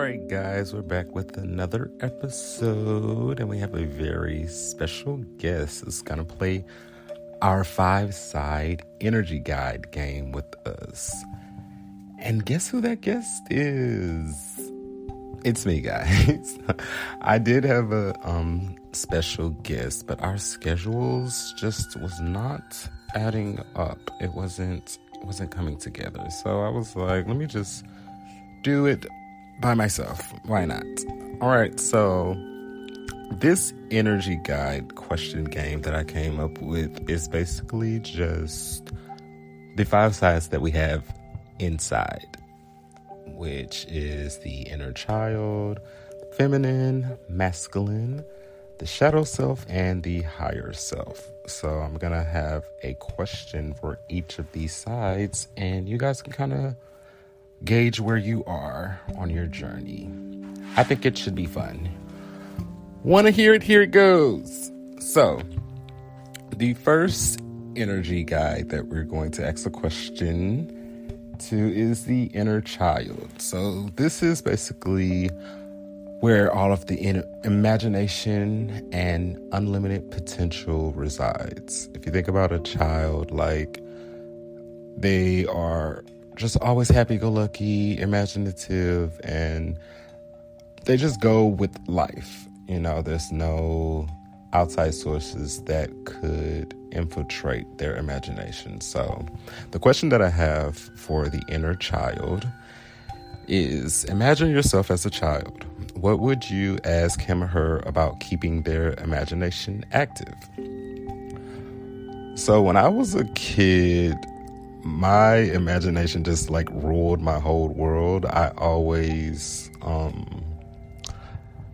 right, guys, we're back with another episode, and we have a very special guest that's gonna play our five side energy guide game with us. And guess who that guest is? It's me, guys. I did have a um, special guest, but our schedules just was not adding up. It wasn't wasn't coming together. So I was like, let me just do it by myself. Why not? All right, so this energy guide question game that I came up with is basically just the five sides that we have inside, which is the inner child, feminine, masculine, the shadow self, and the higher self. So I'm gonna have a question for each of these sides, and you guys can kind of gauge where you are on your journey. I think it should be fun. Want to hear it? Here it goes. So, the first energy guide that we're going to ask a question to is the inner child. So, this is basically where all of the in- imagination and unlimited potential resides. If you think about a child, like they are just always happy go lucky, imaginative, and they just go with life. You know, there's no outside sources that could infiltrate their imagination. So, the question that I have for the inner child is imagine yourself as a child. What would you ask him or her about keeping their imagination active? So, when I was a kid, my imagination just like ruled my whole world. I always um,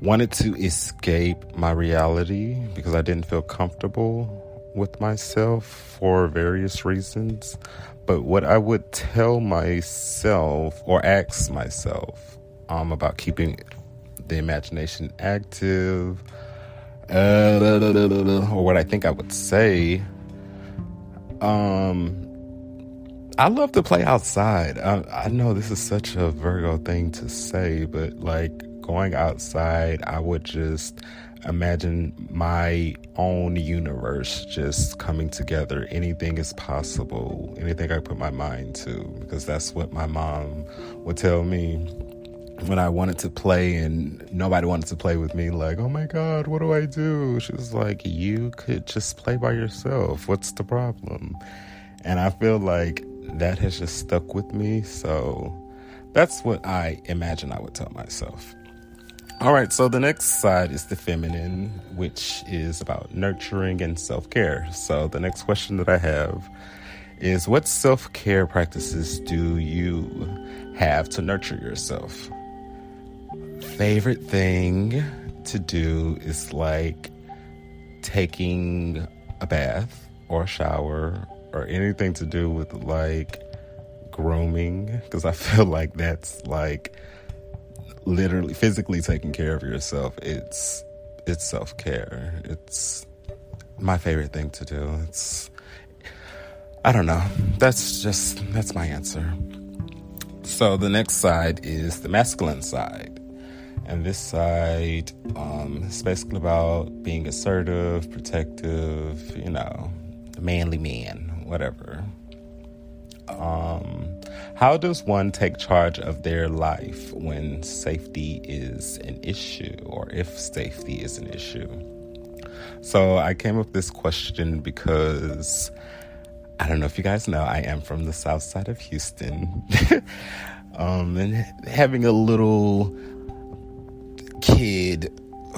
wanted to escape my reality because I didn't feel comfortable with myself for various reasons. But what I would tell myself or ask myself um, about keeping the imagination active, uh, or what I think I would say, um, I love to play outside. I, I, know this is such a Virgo thing to say, but like going outside, I would just imagine my own universe just coming together. Anything is possible, anything I put my mind to, because that's what my mom would tell me when I wanted to play and nobody wanted to play with me, like, oh my God, what do I do? She was like, you could just play by yourself. What's the problem? And I feel like that has just stuck with me. So that's what I imagine I would tell myself. All right, so the next side is the feminine, which is about nurturing and self care. So the next question that I have is what self care practices do you have to nurture yourself? Favorite thing to do is like taking a bath or a shower or anything to do with like grooming because I feel like that's like literally physically taking care of yourself. It's it's self-care. It's my favorite thing to do. It's I don't know. That's just that's my answer. So the next side is the masculine side. And this side um, is basically about being assertive, protective, you know, manly man, whatever. Um, how does one take charge of their life when safety is an issue, or if safety is an issue? So I came up with this question because I don't know if you guys know, I am from the south side of Houston. um, and having a little kid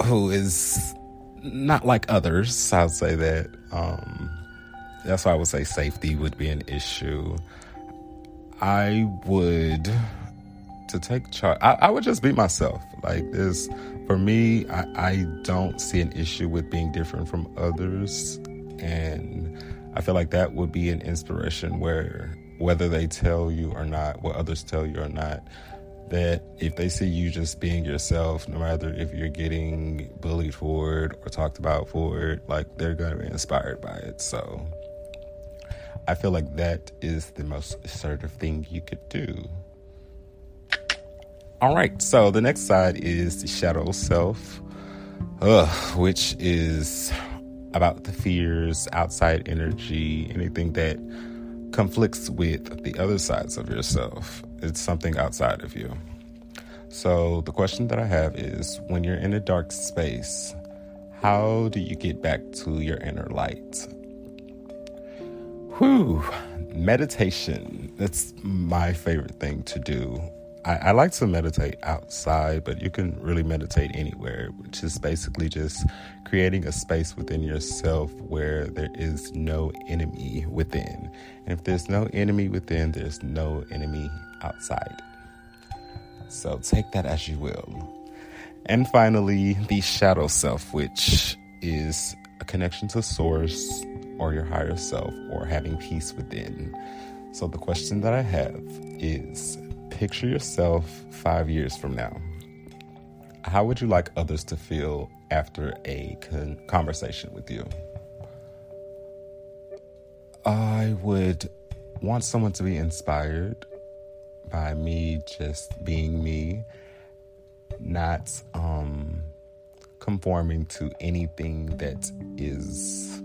who is not like others, I'll say that. Um, that's why I would say safety would be an issue. I would to take charge. I, I, would just be myself. Like this, for me, I, I don't see an issue with being different from others, and I feel like that would be an inspiration where whether they tell you or not, what others tell you or not, that if they see you just being yourself, no matter if you're getting bullied for it or talked about for it, like they're going to be inspired by it. So I feel like that is the most assertive thing you could do. All right, so the next side is the shadow self, uh, which is about the fears, outside energy, anything that conflicts with the other sides of yourself. It's something outside of you. So, the question that I have is when you're in a dark space, how do you get back to your inner light? Whew, meditation. That's my favorite thing to do. I, I, like to meditate outside, but you can really meditate anywhere, which is basically just creating a space within yourself where there is no enemy within. And if there's no enemy within, there's no enemy outside. So take that as you will. And finally, the shadow self, which is a connection to source or your higher self or having peace within. So the question that I have is picture yourself five years from now. How would you like others to feel after a con- conversation with you? I would want someone to be inspired by me just being me, not um, conforming to anything that is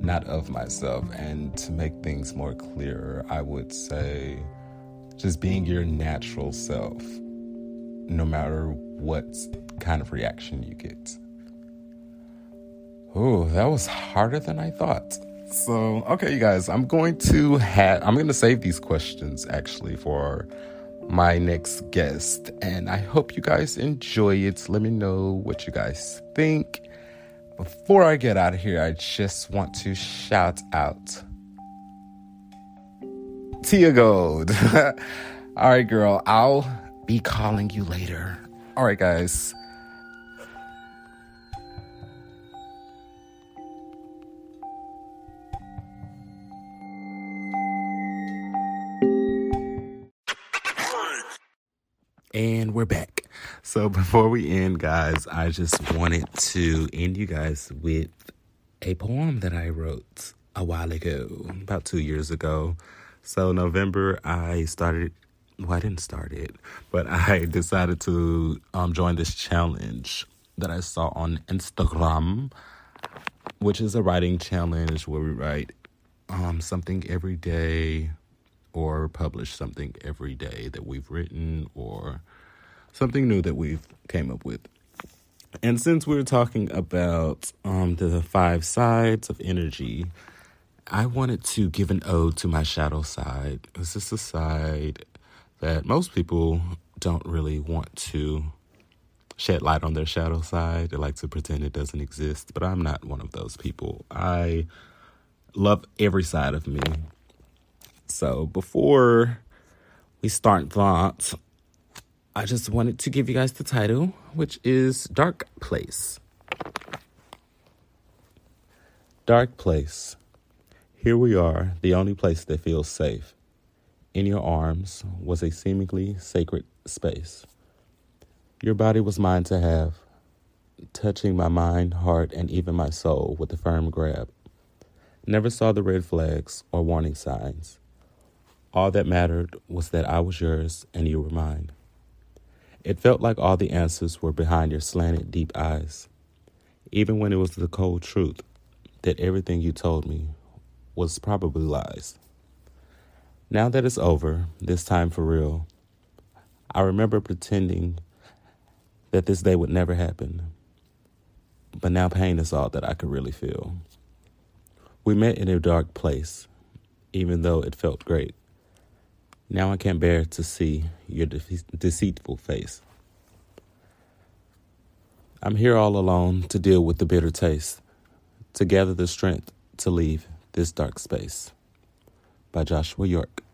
not of myself. And to make things more clear, I would say just being your natural self, no matter what kind of reaction you get. Oh, that was harder than I thought. So, okay, you guys, I'm going to have, I'm going to save these questions actually for my next guest. And I hope you guys enjoy it. Let me know what you guys think. Before I get out of here, I just want to shout out Tia Gold. All right, girl, I'll be calling you later. All right, guys. And we're back. So before we end, guys, I just wanted to end you guys with a poem that I wrote a while ago, about two years ago. So November, I started. Well, I didn't start it, but I decided to um, join this challenge that I saw on Instagram, which is a writing challenge where we write um, something every day or publish something every day that we've written or something new that we've came up with. And since we're talking about um, the five sides of energy, I wanted to give an ode to my shadow side. This is a side that most people don't really want to shed light on their shadow side. They like to pretend it doesn't exist, but I'm not one of those people. I love every side of me. So before we start that, I just wanted to give you guys the title, which is Dark Place. Dark Place. Here we are, the only place that feels safe. In your arms was a seemingly sacred space. Your body was mine to have, touching my mind, heart, and even my soul with a firm grab. Never saw the red flags or warning signs. All that mattered was that I was yours and you were mine. It felt like all the answers were behind your slanted, deep eyes, even when it was the cold truth that everything you told me was probably lies. Now that it's over, this time for real, I remember pretending that this day would never happen. But now pain is all that I could really feel. We met in a dark place, even though it felt great. Now I can't bear to see your de- deceitful face. I'm here all alone to deal with the bitter taste, to gather the strength to leave this dark space. By Joshua York.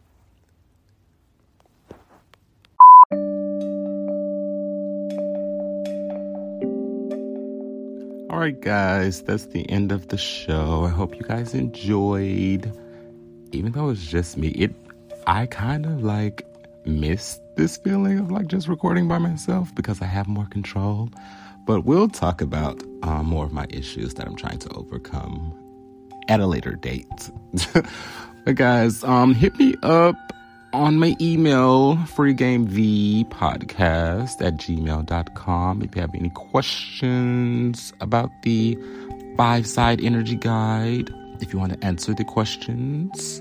All right, guys, that's the end of the show. I hope you guys enjoyed. Even though it's just me, it I kind of like miss this feeling of like just recording by myself because I have more control. But we'll talk about um, more of my issues that I'm trying to overcome at a later date. but guys, um, hit me up on my email, freegamevpodcast at gmail.com. If you have any questions about the five side energy guide, if you want to answer the questions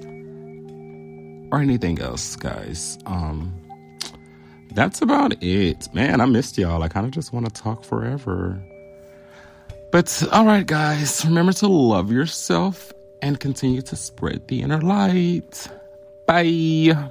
or anything else, guys. Um, that's about it. Man, I missed y'all. I kind of just want to talk forever. But all right, guys, remember to love yourself and continue to spread the inner light. Bye.